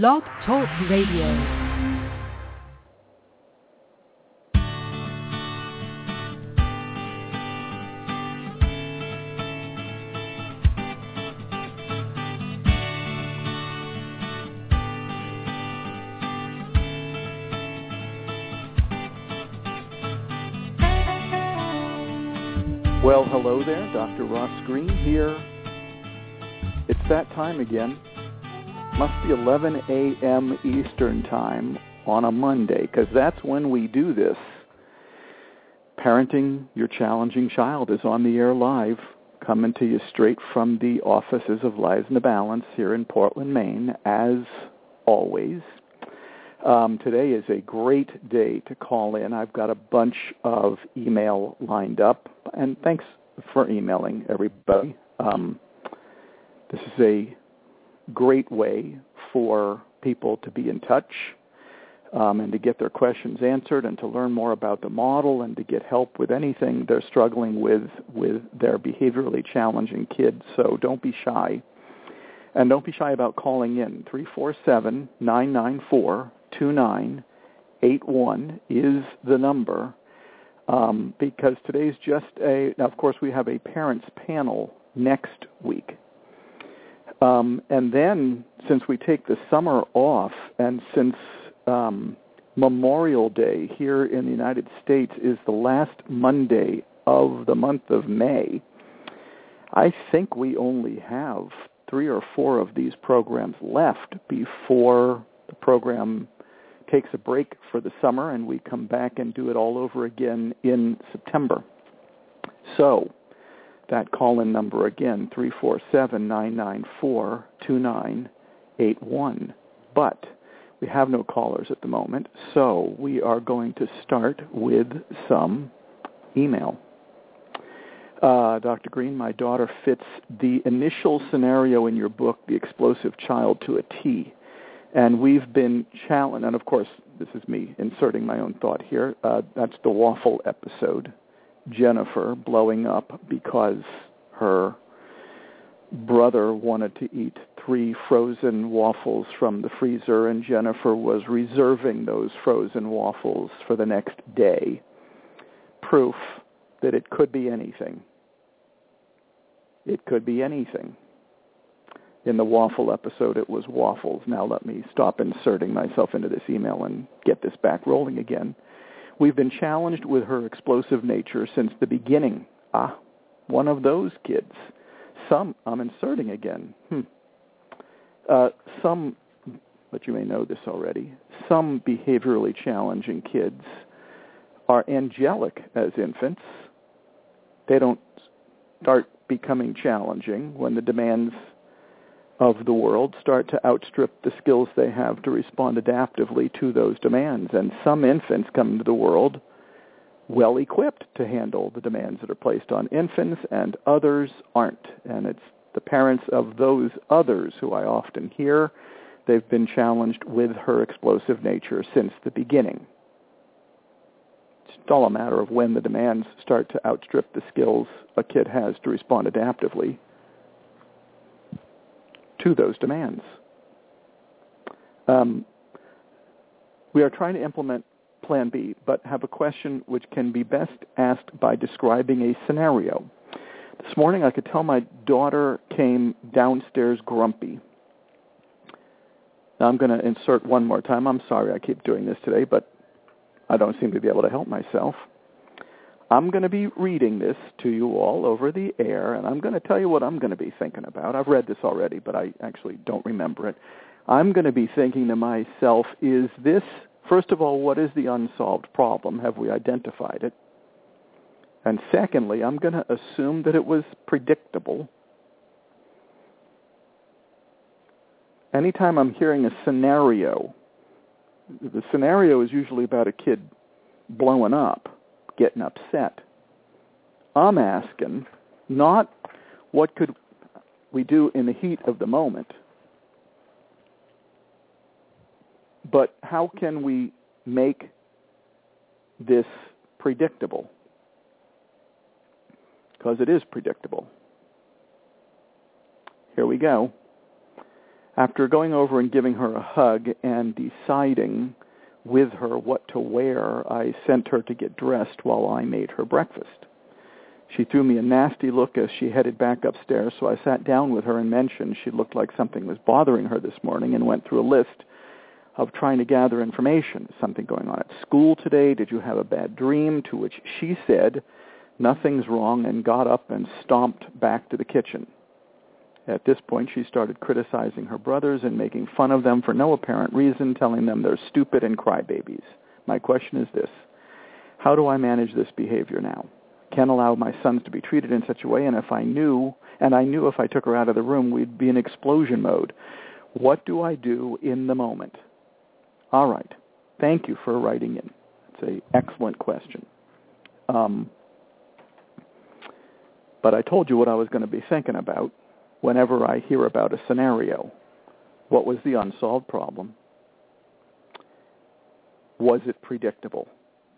Blog Talk Radio. Well, hello there. Dr. Ross Greene here. It's that time again. Must be 11 a.m. Eastern Time on a Monday, because that's when we do this. Parenting Your Challenging Child is on the air live, coming to you straight from the offices of Lives in the Balance here in Portland, Maine, as always. Um, today is a great day to call in. I've got a bunch of email lined up, and thanks for emailing everybody. Um, this is a great way for people to be in touch um, and to get their questions answered and to learn more about the model and to get help with anything they're struggling with with their behaviorally challenging kids. So don't be shy. And don't be shy about calling in. 347 994 2981 is the number um, because today's just a, now of course we have a parents panel next week. Um, and then since we take the summer off and since um, Memorial Day here in the United States is the last Monday of the month of May, I think we only have three or four of these programs left before the program takes a break for the summer and we come back and do it all over again in September. So that call-in number again, 347-994-2981. But we have no callers at the moment, so we are going to start with some email. Uh, Dr. Greene, my daughter fits the initial scenario in your book, The Explosive Child, to a T. And we've been challenged, and of course, this is me inserting my own thought here. Uh, that's the waffle episode. Jennifer blowing up because her brother wanted to eat three frozen waffles from the freezer, and Jennifer was reserving those frozen waffles for the next day. Proof that it could be anything. It could be anything in the waffle episode it was waffles. Now let me stop inserting myself into this email and get this back rolling again. We've been challenged with her explosive nature since the beginning. Ah, one of those kids. Some, I'm inserting again. Hmm. Uh, some, but you may know this already, some behaviorally challenging kids are angelic as infants. They don't start becoming challenging when the demands of the world start to outstrip the skills they have to respond adaptively to those demands. And some infants come into the world well equipped to handle the demands that are placed on infants and others aren't. And it's the parents of those others who I often hear. They've been challenged with her explosive nature since the beginning. It's all a matter of when the demands start to outstrip the skills a kid has to respond adaptively to those demands. Um, we are trying to implement Plan B, but have a question which can be best asked by describing a scenario. This morning I could tell my daughter came downstairs grumpy. Now I'm going to insert one more time. I'm sorry I keep doing this today, but I don't seem to be able to help myself. I'm going to be reading this to you all over the air, and I'm going to tell you what I'm going to be thinking about. I've read this already, but I actually don't remember it. I'm going to be thinking to myself, is this, first of all, what is the unsolved problem? Have we identified it? And secondly, I'm going to assume that it was predictable. Anytime I'm hearing a scenario, the scenario is usually about a kid blowing up getting upset. I'm asking not what could we do in the heat of the moment, but how can we make this predictable? Because it is predictable. Here we go. After going over and giving her a hug and deciding with her what to wear, I sent her to get dressed while I made her breakfast. She threw me a nasty look as she headed back upstairs, so I sat down with her and mentioned she looked like something was bothering her this morning and went through a list of trying to gather information. Something going on at school today? Did you have a bad dream? To which she said, nothing's wrong, and got up and stomped back to the kitchen. At this point, she started criticizing her brothers and making fun of them for no apparent reason, telling them they're stupid and crybabies. My question is this. How do I manage this behavior now? Can't allow my sons to be treated in such a way, and if I knew, and I knew if I took her out of the room, we'd be in explosion mode. What do I do in the moment? All right. Thank you for writing in. It's an excellent question. Um, but I told you what I was going to be thinking about whenever I hear about a scenario. What was the unsolved problem? Was it predictable?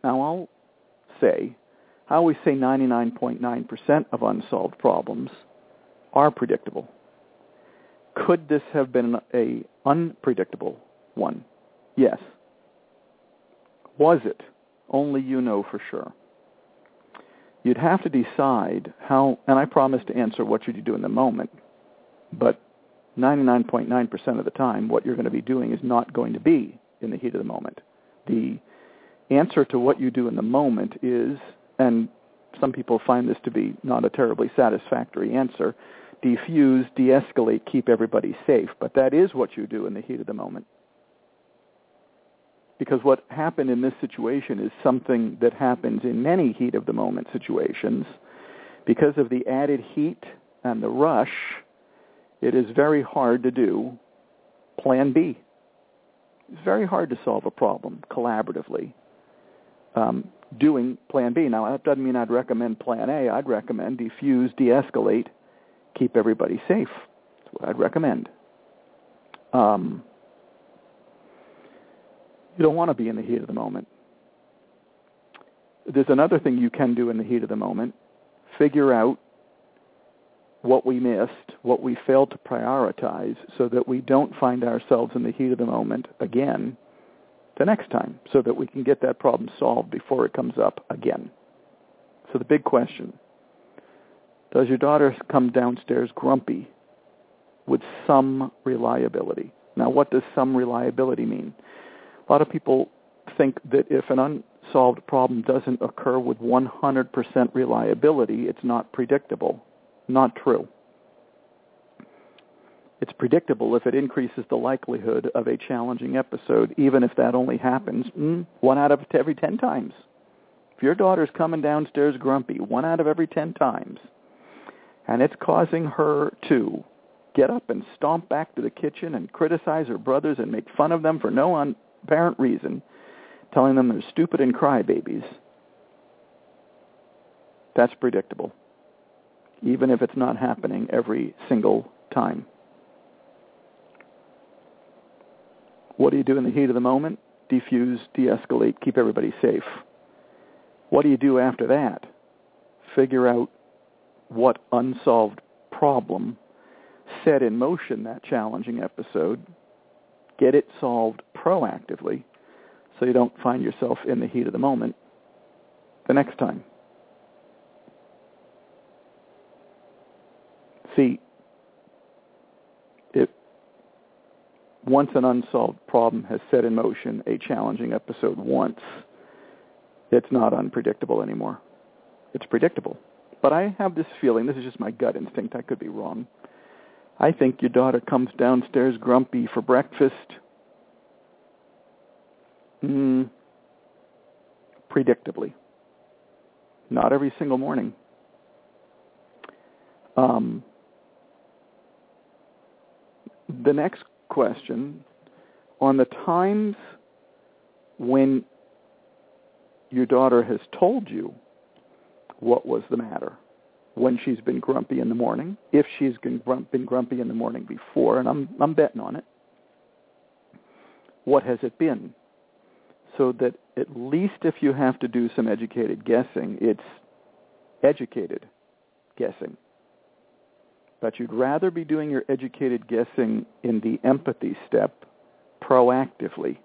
Now I'll say, I always say 99.9% of unsolved problems are predictable. Could this have been a unpredictable one? Yes. Was it? Only you know for sure you'd have to decide how, and I promise to answer what should you do in the moment, but 99.9% of the time, what you're going to be doing is not going to be in the heat of the moment. The answer to what you do in the moment is, and some people find this to be not a terribly satisfactory answer, defuse, de-escalate, keep everybody safe. But that is what you do in the heat of the moment. Because what happened in this situation is something that happens in many heat of the moment situations. Because of the added heat and the rush, it is very hard to do plan B. It's very hard to solve a problem collaboratively um, doing plan B. Now, that doesn't mean I'd recommend plan A. I'd recommend defuse, de-escalate, keep everybody safe. That's what I'd recommend. Um, you don't want to be in the heat of the moment. There's another thing you can do in the heat of the moment. Figure out what we missed, what we failed to prioritize so that we don't find ourselves in the heat of the moment again the next time so that we can get that problem solved before it comes up again. So the big question, does your daughter come downstairs grumpy with some reliability? Now what does some reliability mean? A lot of people think that if an unsolved problem doesn't occur with 100% reliability, it's not predictable. Not true. It's predictable if it increases the likelihood of a challenging episode, even if that only happens mm, one out of every 10 times. If your daughter's coming downstairs grumpy one out of every 10 times, and it's causing her to get up and stomp back to the kitchen and criticize her brothers and make fun of them for no apparent reason, telling them they're stupid and crybabies, that's predictable, even if it's not happening every single time. What do you do in the heat of the moment? Defuse, de-escalate, keep everybody safe. What do you do after that? Figure out what unsolved problem set in motion that challenging episode get it solved proactively so you don't find yourself in the heat of the moment the next time. See, it, once an unsolved problem has set in motion a challenging episode once, it's not unpredictable anymore. It's predictable. But I have this feeling, this is just my gut instinct, I could be wrong, I think your daughter comes downstairs grumpy for breakfast. Mm, predictably. Not every single morning. Um, the next question on the times when your daughter has told you what was the matter when she's been grumpy in the morning, if she's been, grumpy in the morning before, and I'm, I'm betting on it, what has it been? So that at least if you have to do some educated guessing, it's educated guessing. But you'd rather be doing your educated guessing in the empathy step proactively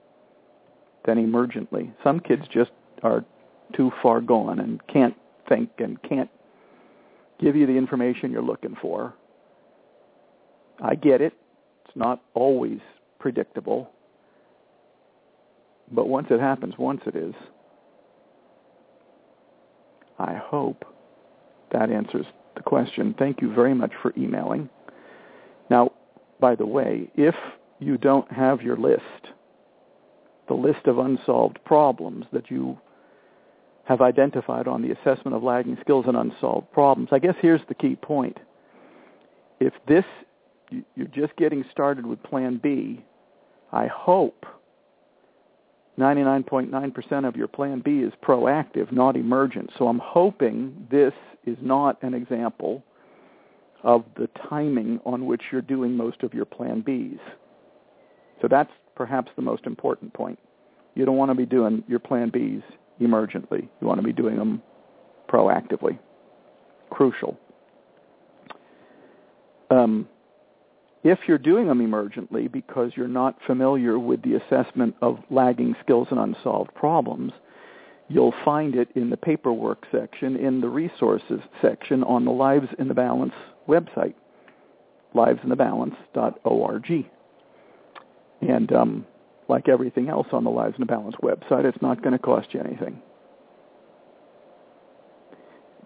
than emergently. Some kids just are too far gone and can't think and can't give you the information you're looking for. I get it. It's not always predictable. But once it happens, once it is. I hope that answers the question. Thank you very much for emailing. Now, by the way, if you don't have your list, the list of unsolved problems that you have identified on the assessment of lagging skills and unsolved problems, I guess here's the key point. If this, you're just getting started with Plan B, I hope 99.9% of your Plan B is proactive, not emergent. So I'm hoping this is not an example of the timing on which you're doing most of your Plan Bs. So that's perhaps the most important point. You don't want to be doing your Plan Bs emergently. You want to be doing them proactively. Crucial. Um, if you're doing them emergently because you're not familiar with the assessment of lagging skills and unsolved problems, you'll find it in the paperwork section in the resources section on the Lives in the Balance website, livesinthebalance.org. And um, like everything else on the Lives in the Balance website, it's not going to cost you anything.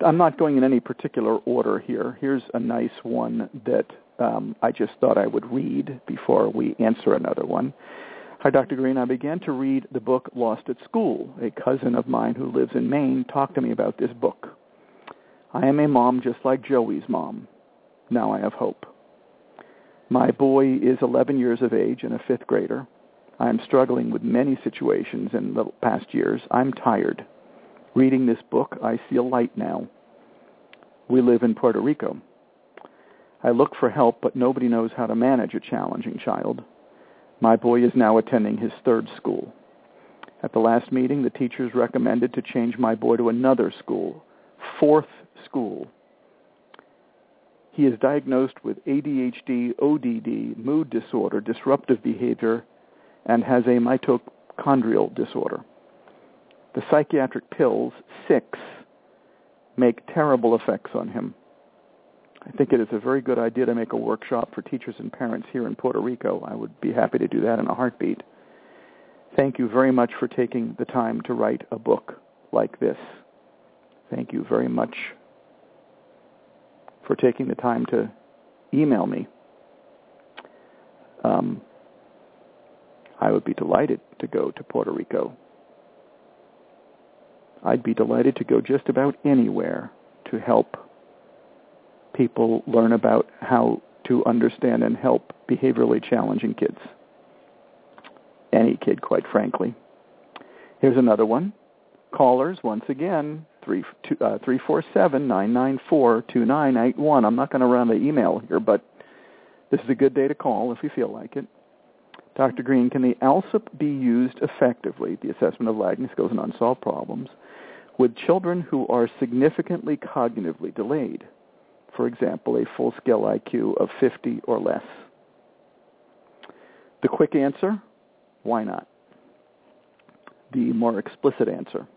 I'm not going in any particular order here. Here's a nice one that um, I just thought I would read before we answer another one. Hi, Dr. Greene. I began to read the book Lost at School. A cousin of mine who lives in Maine talked to me about this book. I am a mom just like Joey's mom. Now I have hope. My boy is 11 years of age and a fifth grader. I am struggling with many situations in the past years. I'm tired. Reading this book, I see a light now. We live in Puerto Rico. I look for help, but nobody knows how to manage a challenging child. My boy is now attending his third school. At the last meeting, the teachers recommended to change my boy to another school, fourth school. He is diagnosed with ADHD, ODD, mood disorder, disruptive behavior, and has a mitochondrial disorder. The psychiatric pills, six, make terrible effects on him. I think it is a very good idea to make a workshop for teachers and parents here in Puerto Rico. I would be happy to do that in a heartbeat. Thank you very much for taking the time to write a book like this. Thank you very much for taking the time to email me. Um, I would be delighted to go to Puerto Rico. I'd be delighted to go just about anywhere to help people learn about how to understand and help behaviorally challenging kids. Any kid, quite frankly. Here's another one. Callers, once again, 347-994-2981. Uh, I'm not going to run the email here, but this is a good day to call if you feel like it. Dr. Greene, can the ALSUP be used effectively, the assessment of lagging skills and unsolved problems, with children who are significantly cognitively delayed? For example, a full-scale IQ of 50 or less? The quick answer, why not? The more explicit answer,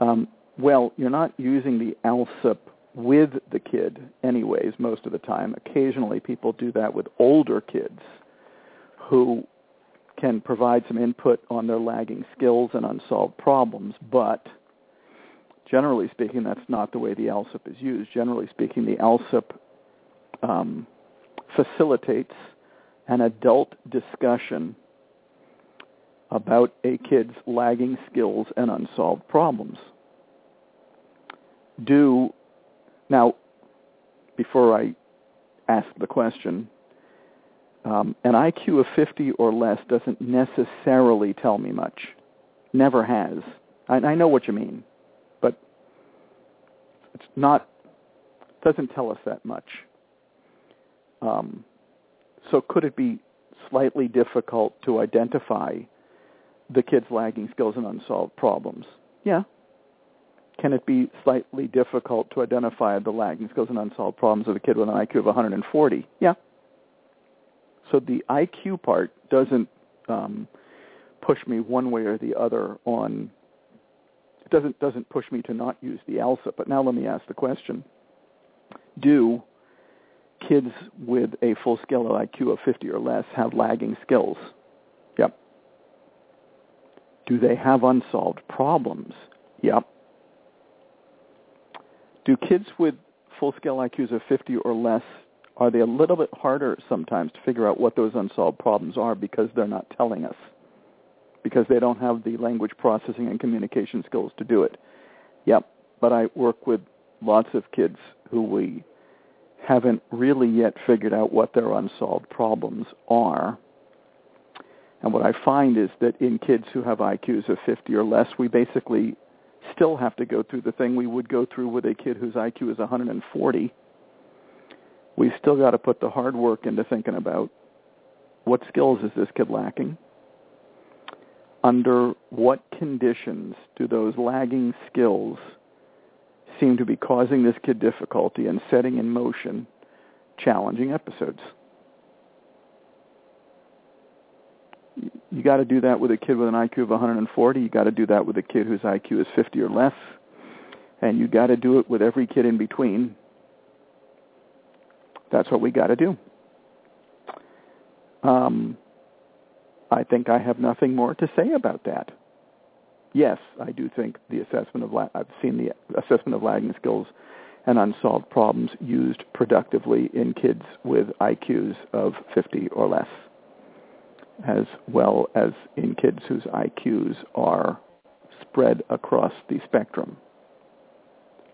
um, well, you're not using the ALSUP with the kid anyways most of the time. Occasionally people do that with older kids who can provide some input on their lagging skills and unsolved problems, but generally speaking, that's not the way the ALSUP is used. Generally speaking, the ALSUP um, facilitates an adult discussion about a kid's lagging skills and unsolved problems. Do now, before I ask the question, um, an IQ of 50 or less doesn't necessarily tell me much. Never has. I, I know what you mean. It's not doesn't tell us that much. Um, so could it be slightly difficult to identify the kid's lagging skills and unsolved problems? Yeah. can it be slightly difficult to identify the lagging skills and unsolved problems of a kid with an IQ of 140? Yeah. So the IQ part doesn't um, push me one way or the other on. Doesn't doesn't push me to not use the ALSUP. But now let me ask the question: Do kids with a full scale IQ of 50 or less have lagging skills? Yep. Do they have unsolved problems? Yep. Do kids with full scale IQs of 50 or less are they a little bit harder sometimes to figure out what those unsolved problems are because they're not telling us? Because they don't have the language processing and communication skills to do it. Yep. But I work with lots of kids who we haven't really yet figured out what their unsolved problems are. And what I find is that in kids who have IQs of 50 or less, we basically still have to go through the thing we would go through with a kid whose IQ is 140. We've still got to put the hard work into thinking about what skills is this kid lacking? Under what conditions do those lagging skills seem to be causing this kid difficulty and setting in motion challenging episodes? You got to do that with a kid with an IQ of 140. You got to do that with a kid whose IQ is 50 or less. And you got to do it with every kid in between. That's what we got to do. Um, I think I have nothing more to say about that. Yes, I do think the assessment of la- I've seen the assessment of lagging skills and unsolved problems used productively in kids with IQs of 50 or less as well as in kids whose IQs are spread across the spectrum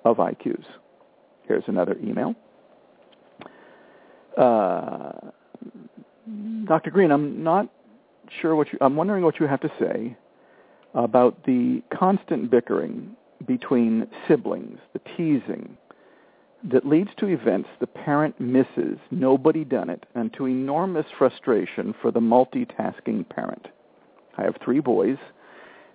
of IQs. Here's another email. Uh, Dr. Greene, I'm not sure what you, I'm wondering what you have to say about the constant bickering between siblings, the teasing, that leads to events the parent misses, nobody done it, and to enormous frustration for the multitasking parent. I have three boys,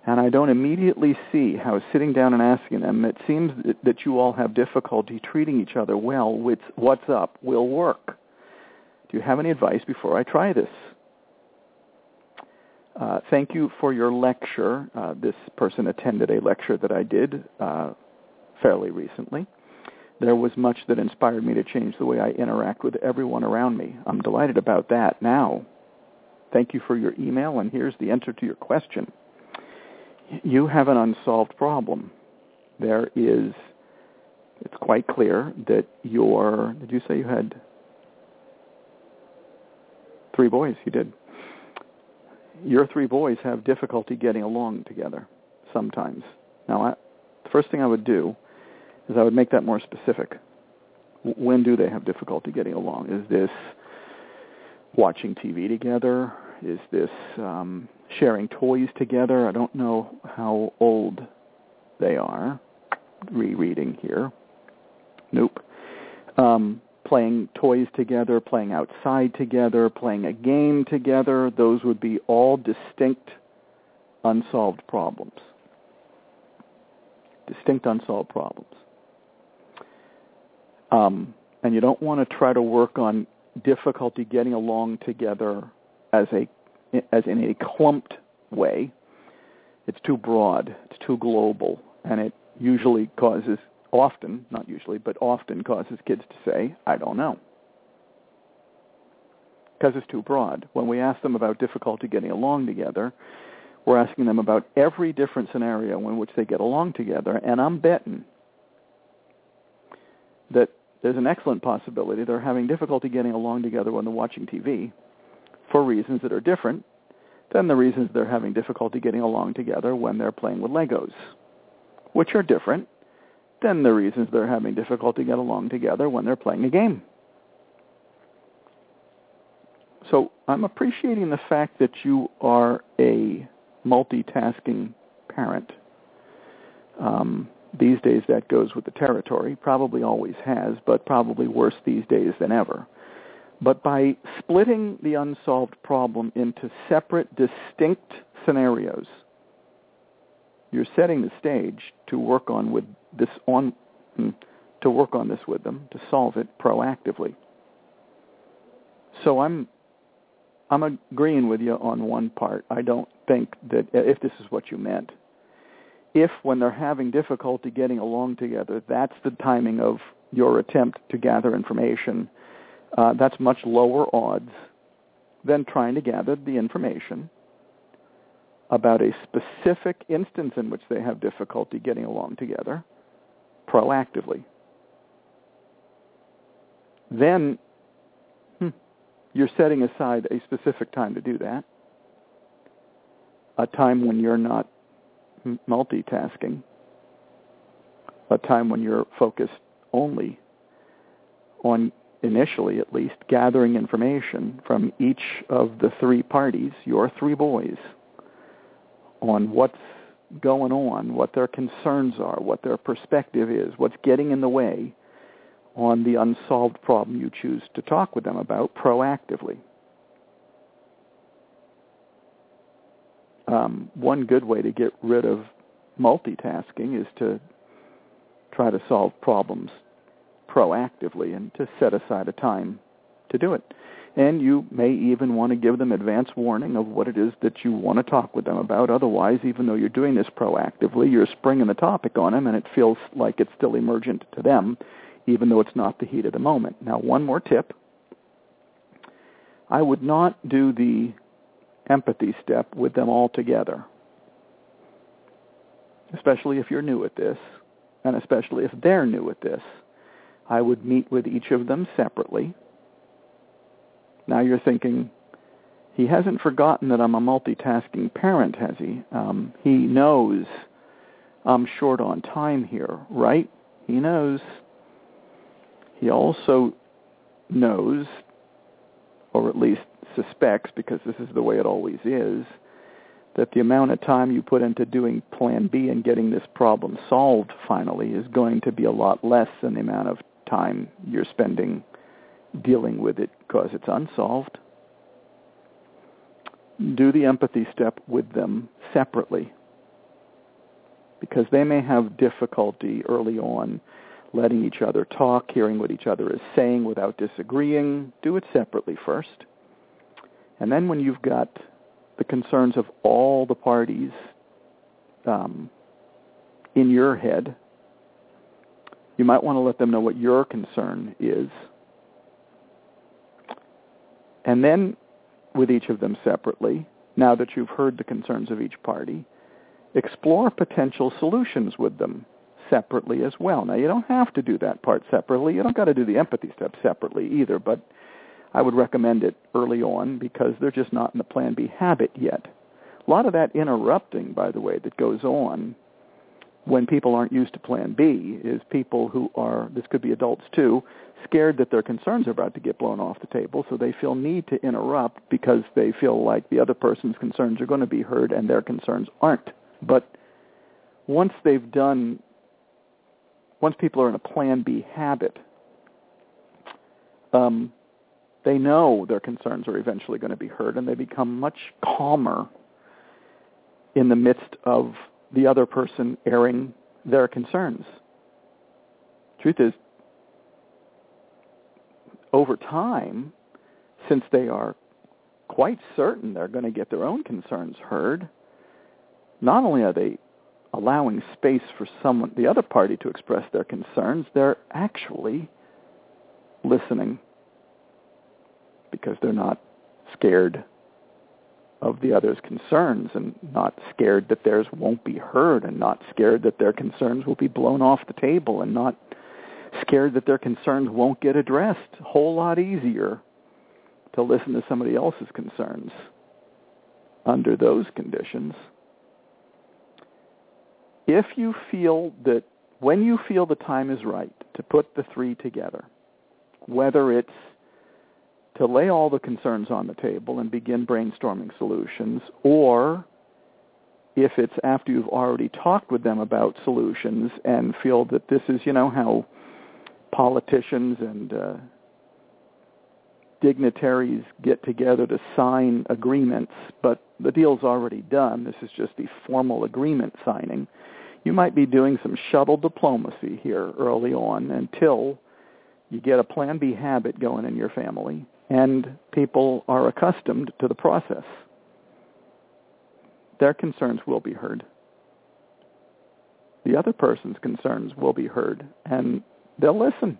and I don't immediately see how sitting down and asking them, it seems that you all have difficulty treating each other well with what's up will work. Do you have any advice before I try this? Uh, thank you for your lecture. Uh, this person attended a lecture that I did uh, fairly recently there was much that inspired me to change the way I interact with everyone around me. I'm delighted about that now. Thank you for your email, and here's the answer to your question. You have an unsolved problem. There is, it's quite clear that your, did you say you had three boys? You did. Your three boys have difficulty getting along together sometimes. Now, I, the first thing I would do is I would make that more specific. When do they have difficulty getting along? Is this watching TV together? Is this um, sharing toys together? I don't know how old they are. Rereading here. Nope. Um, playing toys together, playing outside together, playing a game together, those would be all distinct unsolved problems. Distinct unsolved problems. Um, and you don't want to try to work on difficulty getting along together as a as in a clumped way. It's too broad, it's too global, and it usually causes often, not usually, but often causes kids to say, I don't know. Because it's too broad. When we ask them about difficulty getting along together, we're asking them about every different scenario in which they get along together, and I'm betting that there's an excellent possibility they're having difficulty getting along together when they're watching TV for reasons that are different than the reasons they're having difficulty getting along together when they're playing with Legos, which are different than the reasons they're having difficulty getting along together when they're playing a game. So I'm appreciating the fact that you are a multitasking parent. Um, these days that goes with the territory, probably always has, but probably worse these days than ever. But by splitting the unsolved problem into separate, distinct scenarios, you're setting the stage to work on with this on hmm, to work on this with them to solve it proactively. So I'm I'm agreeing with you on one part. I don't think that if this is what you meant, if when they're having difficulty getting along together, that's the timing of your attempt to gather information, uh, that's much lower odds than trying to gather the information about a specific instance in which they have difficulty getting along together proactively. Then hmm, you're setting aside a specific time to do that, a time when you're not multitasking, a time when you're focused only on, initially at least, gathering information from each of the three parties, your three boys, on what's going on, what their concerns are, what their perspective is, what's getting in the way on the unsolved problem you choose to talk with them about proactively. Um, one good way to get rid of multitasking is to try to solve problems proactively and to set aside a time to do it. And you may even want to give them advance warning of what it is that you want to talk with them about. Otherwise, even though you're doing this proactively, you're springing the topic on them and it feels like it's still emergent to them, even though it's not the heat of the moment. Now, one more tip. I would not do the empathy step with them all together, especially if you're new at this, and especially if they're new at this. I would meet with each of them separately now you're thinking, he hasn't forgotten that I'm a multitasking parent, has he? Um, he knows I'm short on time here, right? He knows. He also knows, or at least suspects, because this is the way it always is, that the amount of time you put into doing plan B and getting this problem solved finally is going to be a lot less than the amount of time you're spending dealing with it because it's unsolved. Do the empathy step with them separately because they may have difficulty early on letting each other talk, hearing what each other is saying without disagreeing. Do it separately first. And then when you've got the concerns of all the parties um, in your head, you might want to let them know what your concern is and then with each of them separately, now that you've heard the concerns of each party, explore potential solutions with them separately as well. Now, you don't have to do that part separately. You don't got to do the empathy step separately either, but I would recommend it early on because they're just not in the Plan B habit yet. A lot of that interrupting, by the way, that goes on when people aren't used to Plan B is people who are, this could be adults too, scared that their concerns are about to get blown off the table, so they feel need to interrupt because they feel like the other person's concerns are going to be heard and their concerns aren't. But once they've done, once people are in a Plan B habit, um, they know their concerns are eventually going to be heard, and they become much calmer in the midst of the other person airing their concerns. Truth is, over time, since they are quite certain they're going to get their own concerns heard, not only are they allowing space for someone, the other party to express their concerns, they're actually listening because they're not scared of the other's concerns and not scared that theirs won't be heard and not scared that their concerns will be blown off the table and not scared that their concerns won't get addressed. A whole lot easier to listen to somebody else's concerns under those conditions. If you feel that when you feel the time is right to put the three together, whether it's to lay all the concerns on the table and begin brainstorming solutions, or if it's after you've already talked with them about solutions and feel that this is, you know, how politicians and uh, dignitaries get together to sign agreements, but the deal's already done. This is just the formal agreement signing. You might be doing some shuttle diplomacy here early on until you get a plan B habit going in your family and people are accustomed to the process. Their concerns will be heard. The other person's concerns will be heard and they'll listen.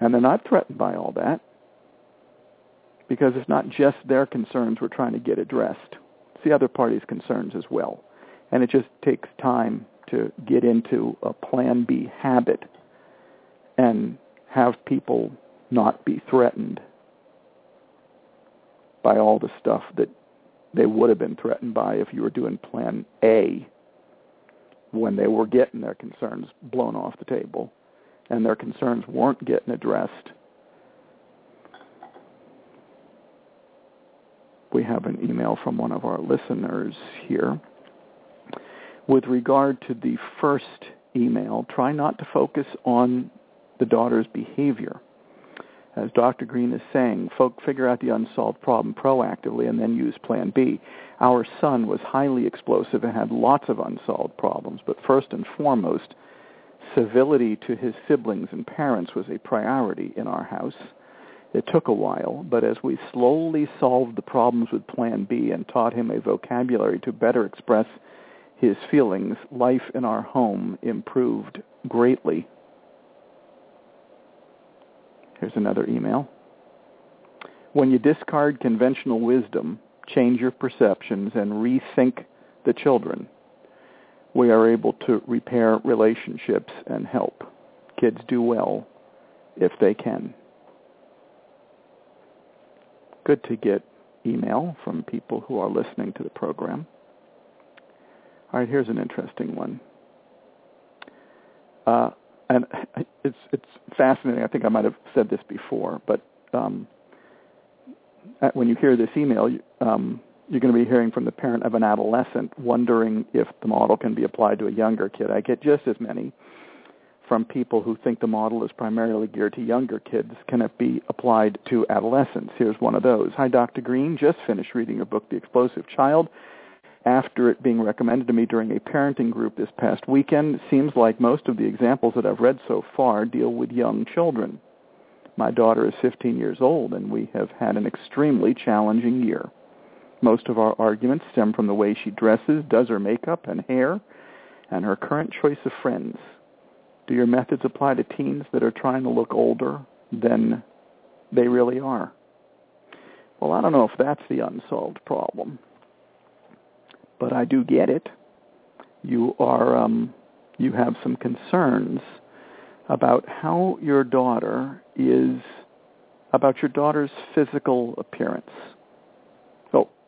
And they're not threatened by all that because it's not just their concerns we're trying to get addressed. It's the other party's concerns as well. And it just takes time to get into a plan B habit and have people not be threatened by all the stuff that they would have been threatened by if you were doing plan A when they were getting their concerns blown off the table and their concerns weren't getting addressed. We have an email from one of our listeners here. With regard to the first email, try not to focus on the daughter's behavior. As Dr. Greene is saying, folk figure out the unsolved problem proactively and then use plan B. Our son was highly explosive and had lots of unsolved problems, but first and foremost, civility to his siblings and parents was a priority in our house. It took a while, but as we slowly solved the problems with Plan B and taught him a vocabulary to better express his feelings, life in our home improved greatly. Here's another email. When you discard conventional wisdom, change your perceptions, and rethink the children, we are able to repair relationships and help. Kids do well if they can. Good to get email from people who are listening to the program. All right, here's an interesting one. Uh, and it's it's fascinating. I think I might have said this before, but um, when you hear this email, um, you're going to be hearing from the parent of an adolescent wondering if the model can be applied to a younger kid. I get just as many from people who think the model is primarily geared to younger kids. Can it be applied to adolescents? Here's one of those. Hi, Dr. Greene. Just finished reading your book, The Explosive Child. After it being recommended to me during a parenting group this past weekend, seems like most of the examples that I've read so far deal with young children. My daughter is 15 years old, and we have had an extremely challenging year. Most of our arguments stem from the way she dresses, does her makeup and hair, and her current choice of friends. Do your methods apply to teens that are trying to look older than they really are? Well, I don't know if that's the unsolved problem, but I do get it. You are um, you have some concerns about how your daughter is about your daughter's physical appearance.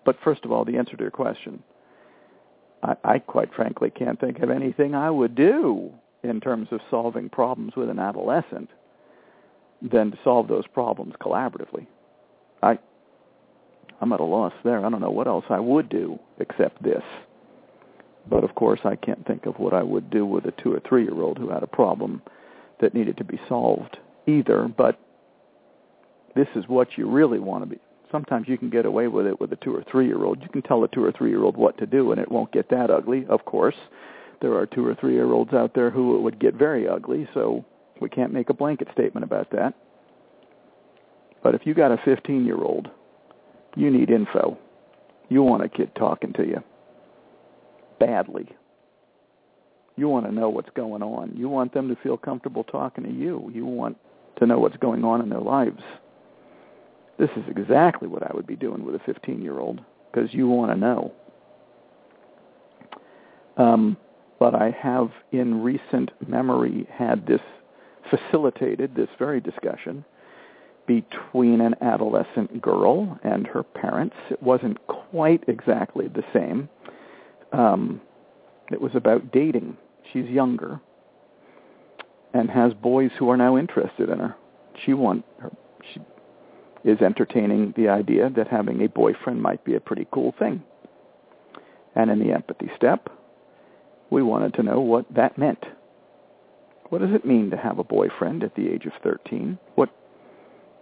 But first of all, the answer to your question, I, I quite frankly can't think of anything I would do in terms of solving problems with an adolescent than to solve those problems collaboratively. I I'm at a loss there. I don't know what else I would do except this. But of course, I can't think of what I would do with a two or three year old who had a problem that needed to be solved either. But this is what you really want to be sometimes you can get away with it with a two or three year old. You can tell a two or three year old what to do, and it won't get that ugly. Of course, there are two or three year olds out there who it would get very ugly. So we can't make a blanket statement about that. But if you got a 15 year old, you need info. You want a kid talking to you badly. You want to know what's going on. You want them to feel comfortable talking to you. You want to know what's going on in their lives this is exactly what I would be doing with a 15-year-old because you want to know. Um, but I have in recent memory had this facilitated, this very discussion, between an adolescent girl and her parents. It wasn't quite exactly the same. Um, it was about dating. She's younger and has boys who are now interested in her. She want her, she is entertaining the idea that having a boyfriend might be a pretty cool thing. And in the empathy step, we wanted to know what that meant. What does it mean to have a boyfriend at the age of 13? What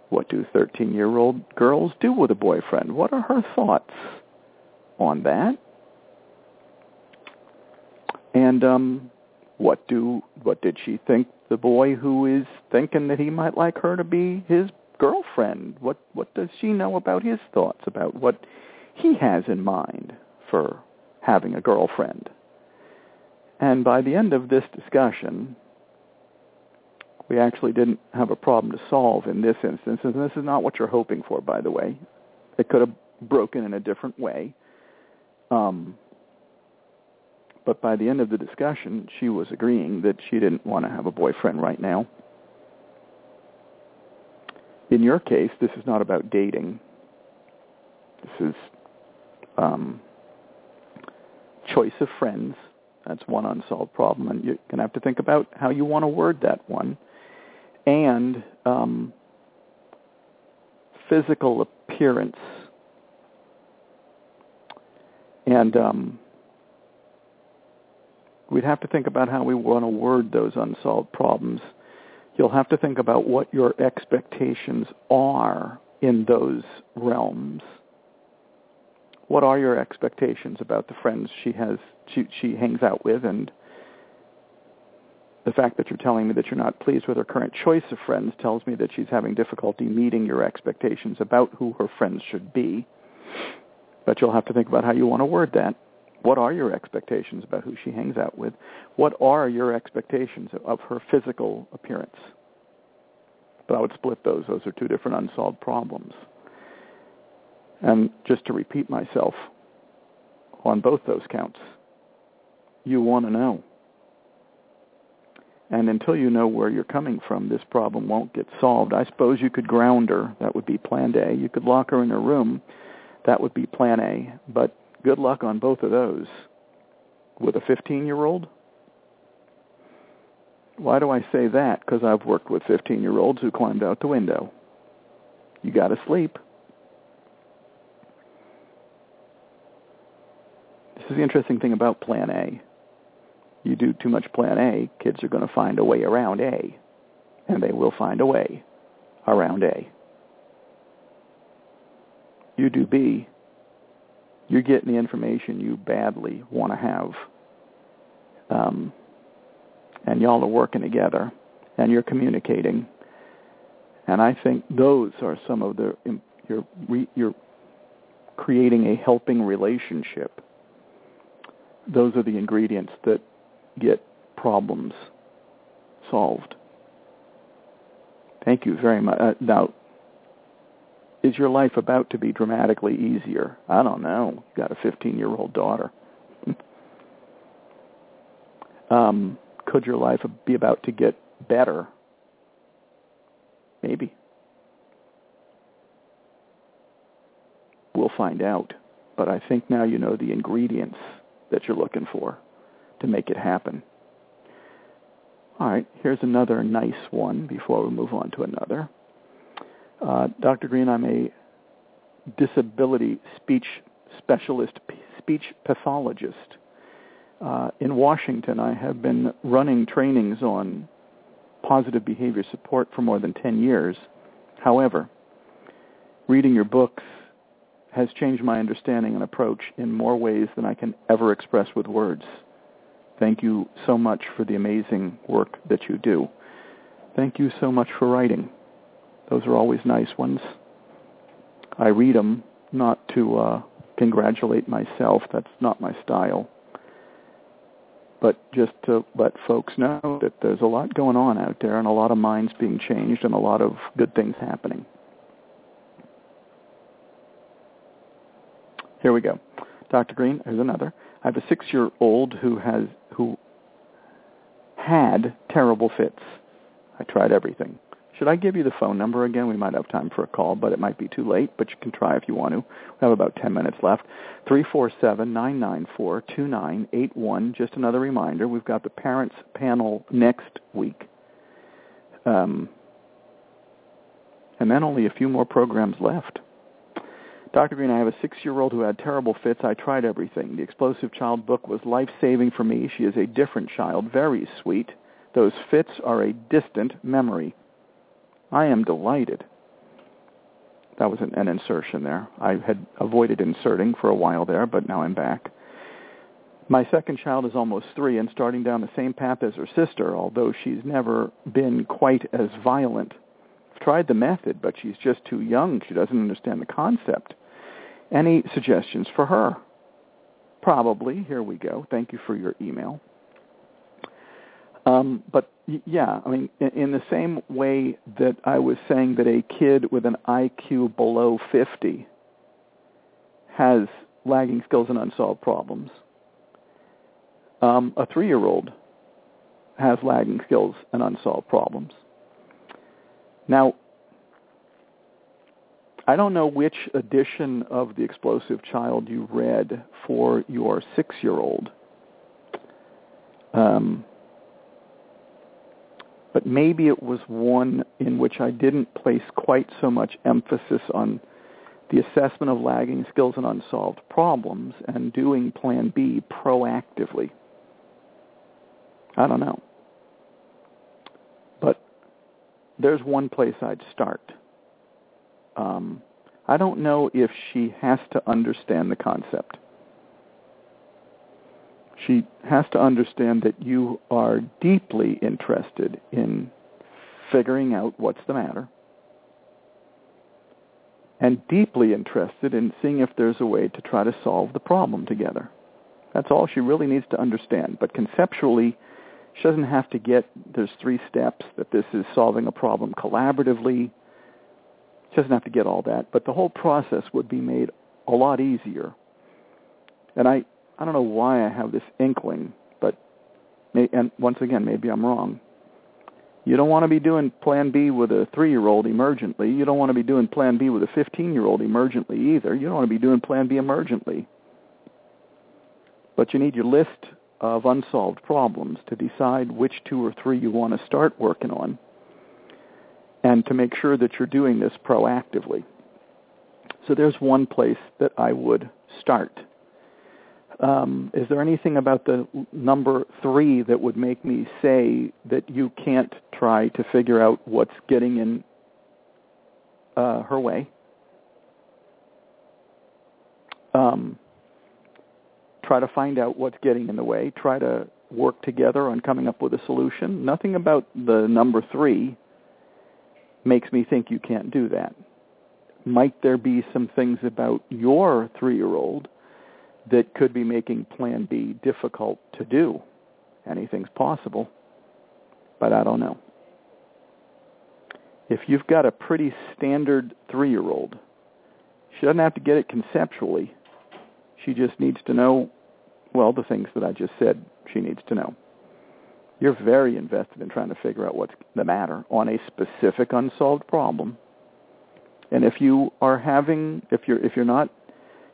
What do 13-year-old girls do with a boyfriend? What are her thoughts on that? And um, what do what did she think the boy who is thinking that he might like her to be his girlfriend? What what does she know about his thoughts about what he has in mind for having a girlfriend? And by the end of this discussion, we actually didn't have a problem to solve in this instance, and this is not what you're hoping for, by the way. It could have broken in a different way. Um, but by the end of the discussion, she was agreeing that she didn't want to have a boyfriend right now. In your case, this is not about dating. This is um, choice of friends. That's one unsolved problem, and you're going to have to think about how you want to word that one. And um, physical appearance. And um, we'd have to think about how we want to word those unsolved problems. You'll have to think about what your expectations are in those realms. What are your expectations about the friends she has she she hangs out with and the fact that you're telling me that you're not pleased with her current choice of friends tells me that she's having difficulty meeting your expectations about who her friends should be. But you'll have to think about how you want to word that. What are your expectations about who she hangs out with? What are your expectations of her physical appearance? But I would split those. Those are two different unsolved problems. And just to repeat myself on both those counts, you want to know. And until you know where you're coming from, this problem won't get solved. I suppose you could ground her. That would be plan A. You could lock her in a room. That would be plan A. But Good luck on both of those. With a 15-year-old? Why do I say that? Because I've worked with 15-year-olds who climbed out the window. You got to sleep. This is the interesting thing about Plan A. You do too much Plan A, kids are going to find a way around A. And they will find a way around A. You do B, you're getting the information you badly want to have. Um, and y'all are working together, and you're communicating. And I think those are some of the you're you're creating a helping relationship. Those are the ingredients that get problems solved. Thank you very much. Uh, now, is your life about to be dramatically easier? I don't know. You've got a 15-year-old daughter. um, could your life be about to get better? Maybe. We'll find out. But I think now you know the ingredients that you're looking for to make it happen. All right, here's another nice one before we move on to another. Uh, Dr. Greene, I'm a disability speech specialist, speech pathologist. Uh, in Washington, I have been running trainings on positive behavior support for more than 10 years. However, reading your books has changed my understanding and approach in more ways than I can ever express with words. Thank you so much for the amazing work that you do. Thank you so much for writing. Those are always nice ones. I read them not to uh, congratulate myself. That's not my style. But just to let folks know that there's a lot going on out there and a lot of minds being changed and a lot of good things happening. Here we go. Dr. Greene, here's another. I have a six-year-old who has who had terrible fits. I tried everything. Should I give you the phone number again? We might have time for a call, but it might be too late, but you can try if you want to. We have about 10 minutes left. 347-994-2981. Just another reminder, we've got the parents panel next week. Um, and then only a few more programs left. Dr. Greene, I have a six-year-old who had terrible fits. I tried everything. The Explosive Child book was life-saving for me. She is a different child, very sweet. Those fits are a distant memory. I am delighted. that was an, an insertion there. I had avoided inserting for a while there, but now I'm back. My second child is almost three and starting down the same path as her sister, although she's never been quite as violent. I've tried the method, but she's just too young. She doesn't understand the concept. Any suggestions for her? Probably. Here we go. Thank you for your email. Um, but yeah, I mean, in, the same way that I was saying that a kid with an IQ below 50 has lagging skills and unsolved problems, um, a three-year-old has lagging skills and unsolved problems. Now, I don't know which edition of The Explosive Child you read for your six-year-old. Um, but maybe it was one in which I didn't place quite so much emphasis on the assessment of lagging skills and unsolved problems and doing Plan B proactively. I don't know. But there's one place I'd start. Um, I don't know if she has to understand the concept she has to understand that you are deeply interested in figuring out what's the matter and deeply interested in seeing if there's a way to try to solve the problem together. That's all she really needs to understand. But conceptually, she doesn't have to get, there's three steps, that this is solving a problem collaboratively. She doesn't have to get all that. But the whole process would be made a lot easier. And I, I don't know why I have this inkling, but and once again, maybe I'm wrong. You don't want to be doing Plan B with a three-year-old emergently. You don't want to be doing Plan B with a 15-year-old emergently either. You don't want to be doing Plan B emergently. But you need your list of unsolved problems to decide which two or three you want to start working on and to make sure that you're doing this proactively. So there's one place that I would start. Um, is there anything about the number three that would make me say that you can't try to figure out what's getting in uh, her way? Um, try to find out what's getting in the way. Try to work together on coming up with a solution. Nothing about the number three makes me think you can't do that. Might there be some things about your three-year-old that could be making Plan B difficult to do. Anything's possible, but I don't know. If you've got a pretty standard three-year-old, she doesn't have to get it conceptually. She just needs to know, well, the things that I just said she needs to know. You're very invested in trying to figure out what's the matter on a specific unsolved problem. And if you are having, if you're, if you're not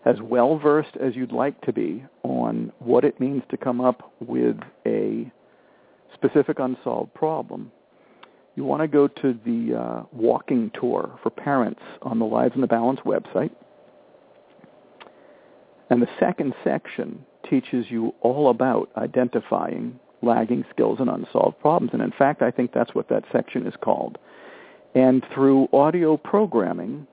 as well versed as you'd like to be on what it means to come up with a specific unsolved problem, you want to go to the uh, walking tour for parents on the Lives in the Balance website. And the second section teaches you all about identifying lagging skills and unsolved problems. And in fact, I think that's what that section is called. And through audio programming,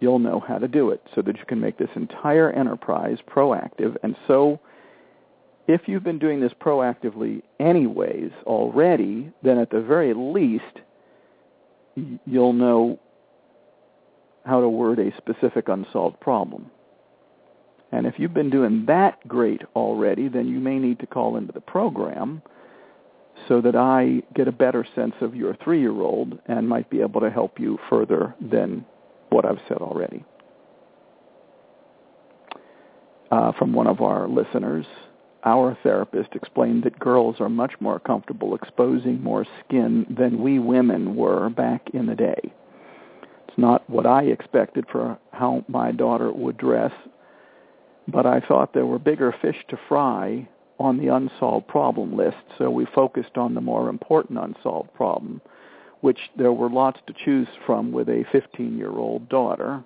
you'll know how to do it so that you can make this entire enterprise proactive. And so if you've been doing this proactively anyways already, then at the very least, you'll know how to word a specific unsolved problem. And if you've been doing that great already, then you may need to call into the program so that I get a better sense of your three-year-old and might be able to help you further than what I've said already. Uh, from one of our listeners, our therapist explained that girls are much more comfortable exposing more skin than we women were back in the day. It's not what I expected for how my daughter would dress, but I thought there were bigger fish to fry on the unsolved problem list, so we focused on the more important unsolved problem which there were lots to choose from with a 15-year-old daughter.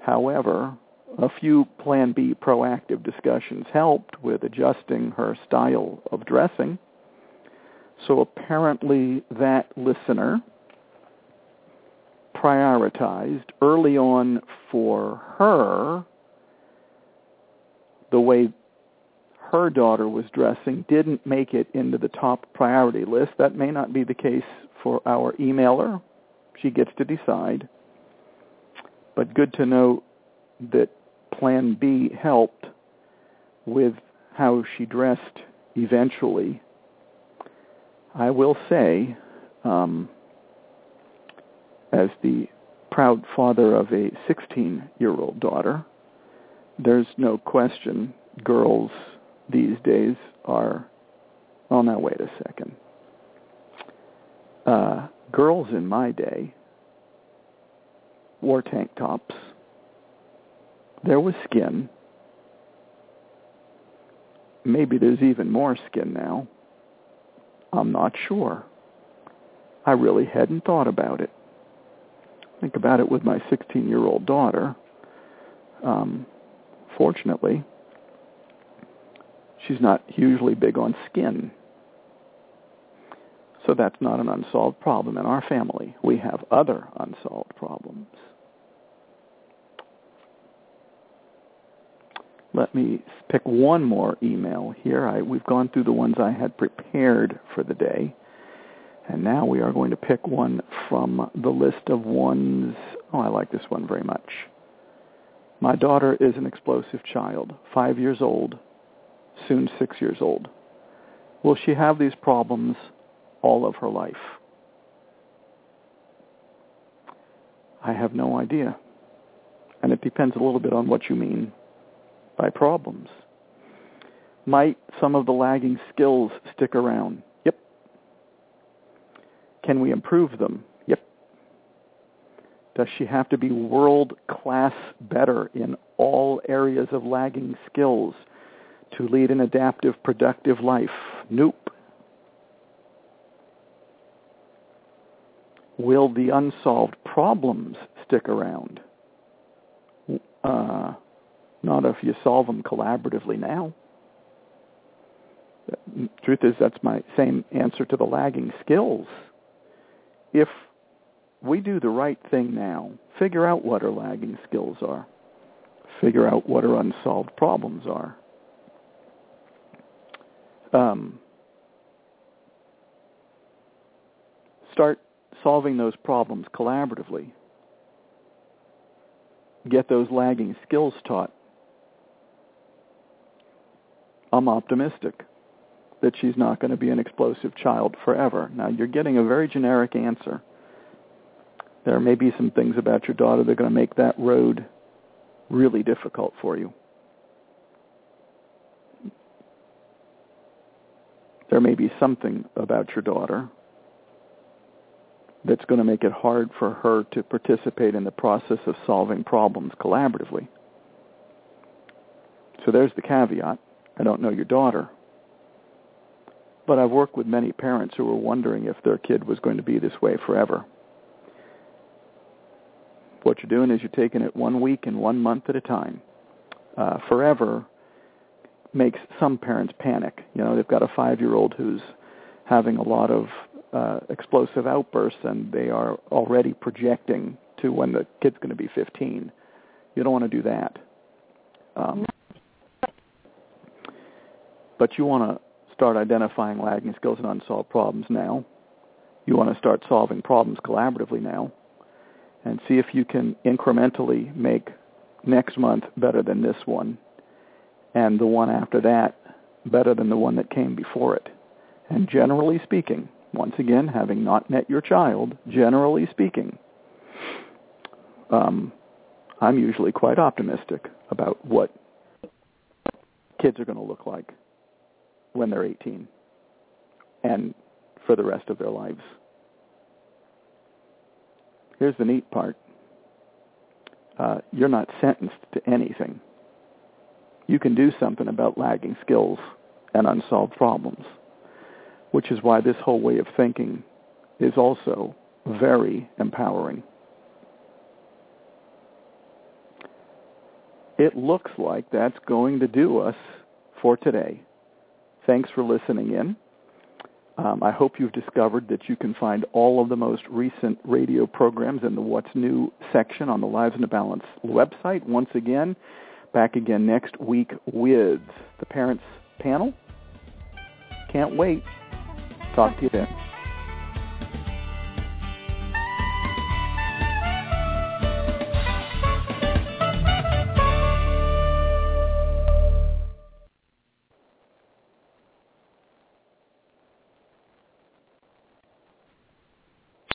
However, a few Plan B proactive discussions helped with adjusting her style of dressing. So apparently that listener prioritized early on for her the way her daughter was dressing didn't make it into the top priority list. That may not be the case for our emailer. She gets to decide. But good to know that Plan B helped with how she dressed eventually. I will say, um, as the proud father of a 16-year-old daughter, there's no question girls these days are, oh, now wait a second. Uh, girls in my day wore tank tops. There was skin. Maybe there's even more skin now. I'm not sure. I really hadn't thought about it. Think about it with my 16-year-old daughter. Um, fortunately, she's not hugely big on skin. So that's not an unsolved problem in our family. We have other unsolved problems. Let me pick one more email here. I, we've gone through the ones I had prepared for the day. And now we are going to pick one from the list of ones. Oh, I like this one very much. My daughter is an explosive child, five years old, soon six years old. Will she have these problems all of her life? I have no idea. And it depends a little bit on what you mean by problems. Might some of the lagging skills stick around? Yep. Can we improve them? Does she have to be world class better in all areas of lagging skills to lead an adaptive, productive life? Nope. Will the unsolved problems stick around? Uh, not if you solve them collaboratively now. Truth is, that's my same answer to the lagging skills. If we do the right thing now, figure out what our lagging skills are, figure out what our unsolved problems are. Um, start solving those problems collaboratively. Get those lagging skills taught I'm optimistic that she's not going to be an explosive child forever. Now, you're getting a very generic answer. There may be some things about your daughter that are going to make that road really difficult for you. There may be something about your daughter that's going to make it hard for her to participate in the process of solving problems collaboratively. So there's the caveat. I don't know your daughter. But I've worked with many parents who were wondering if their kid was going to be this way forever. What you're doing is you're taking it one week and one month at a time. Uh, forever makes some parents panic. You know, they've got a five-year-old who's having a lot of uh, explosive outbursts, and they are already projecting to when the kid's going to be 15. You don't want to do that. Um, but you want to start identifying lagging skills and unsolved problems now. You want to start solving problems collaboratively now and see if you can incrementally make next month better than this one and the one after that better than the one that came before it. And generally speaking, once again, having not met your child, generally speaking, um, I'm usually quite optimistic about what kids are going to look like when they're 18 and for the rest of their lives. Here's the neat part. Uh, you're not sentenced to anything. You can do something about lagging skills and unsolved problems, which is why this whole way of thinking is also very empowering. It looks like that's going to do us for today. Thanks for listening in. Um, I hope you've discovered that you can find all of the most recent radio programs in the What's New section on the Lives in the Balance website. Once again, back again next week with the Parents Panel. Can't wait. Talk to you then.